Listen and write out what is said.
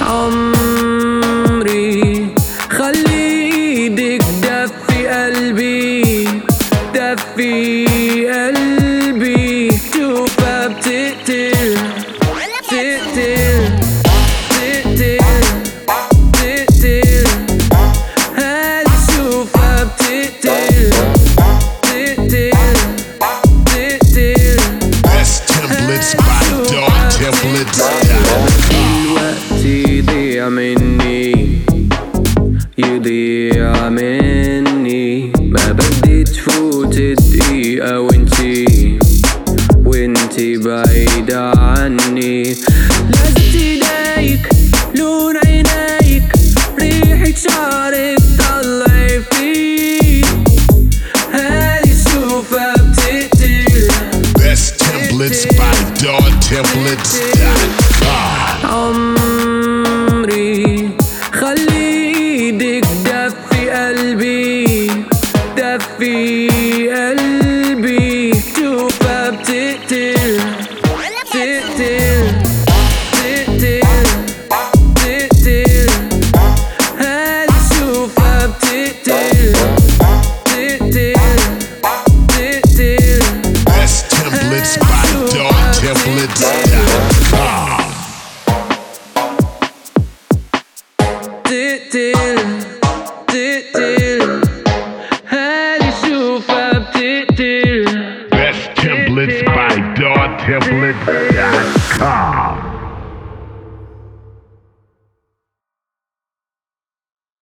عمري خلي إيدك دفي قلبي قلبي. شوفها بتقتل. يضيع مني ما بدي تفوت الدقيقة وانتي وانتي بعيدة عني لازت ايديك لون عينيك ريحة شعرك طلعي فيه هذه شوفها بتقتل Best templates by DawTemplates.com. عمري دفي قلبي شوفها بتقتل تقتل تقتل تقتل هذه شوفها بتقتل تقتل تقتل Best templates by DawTemplates.com. تقتل تقتل هذه template.com.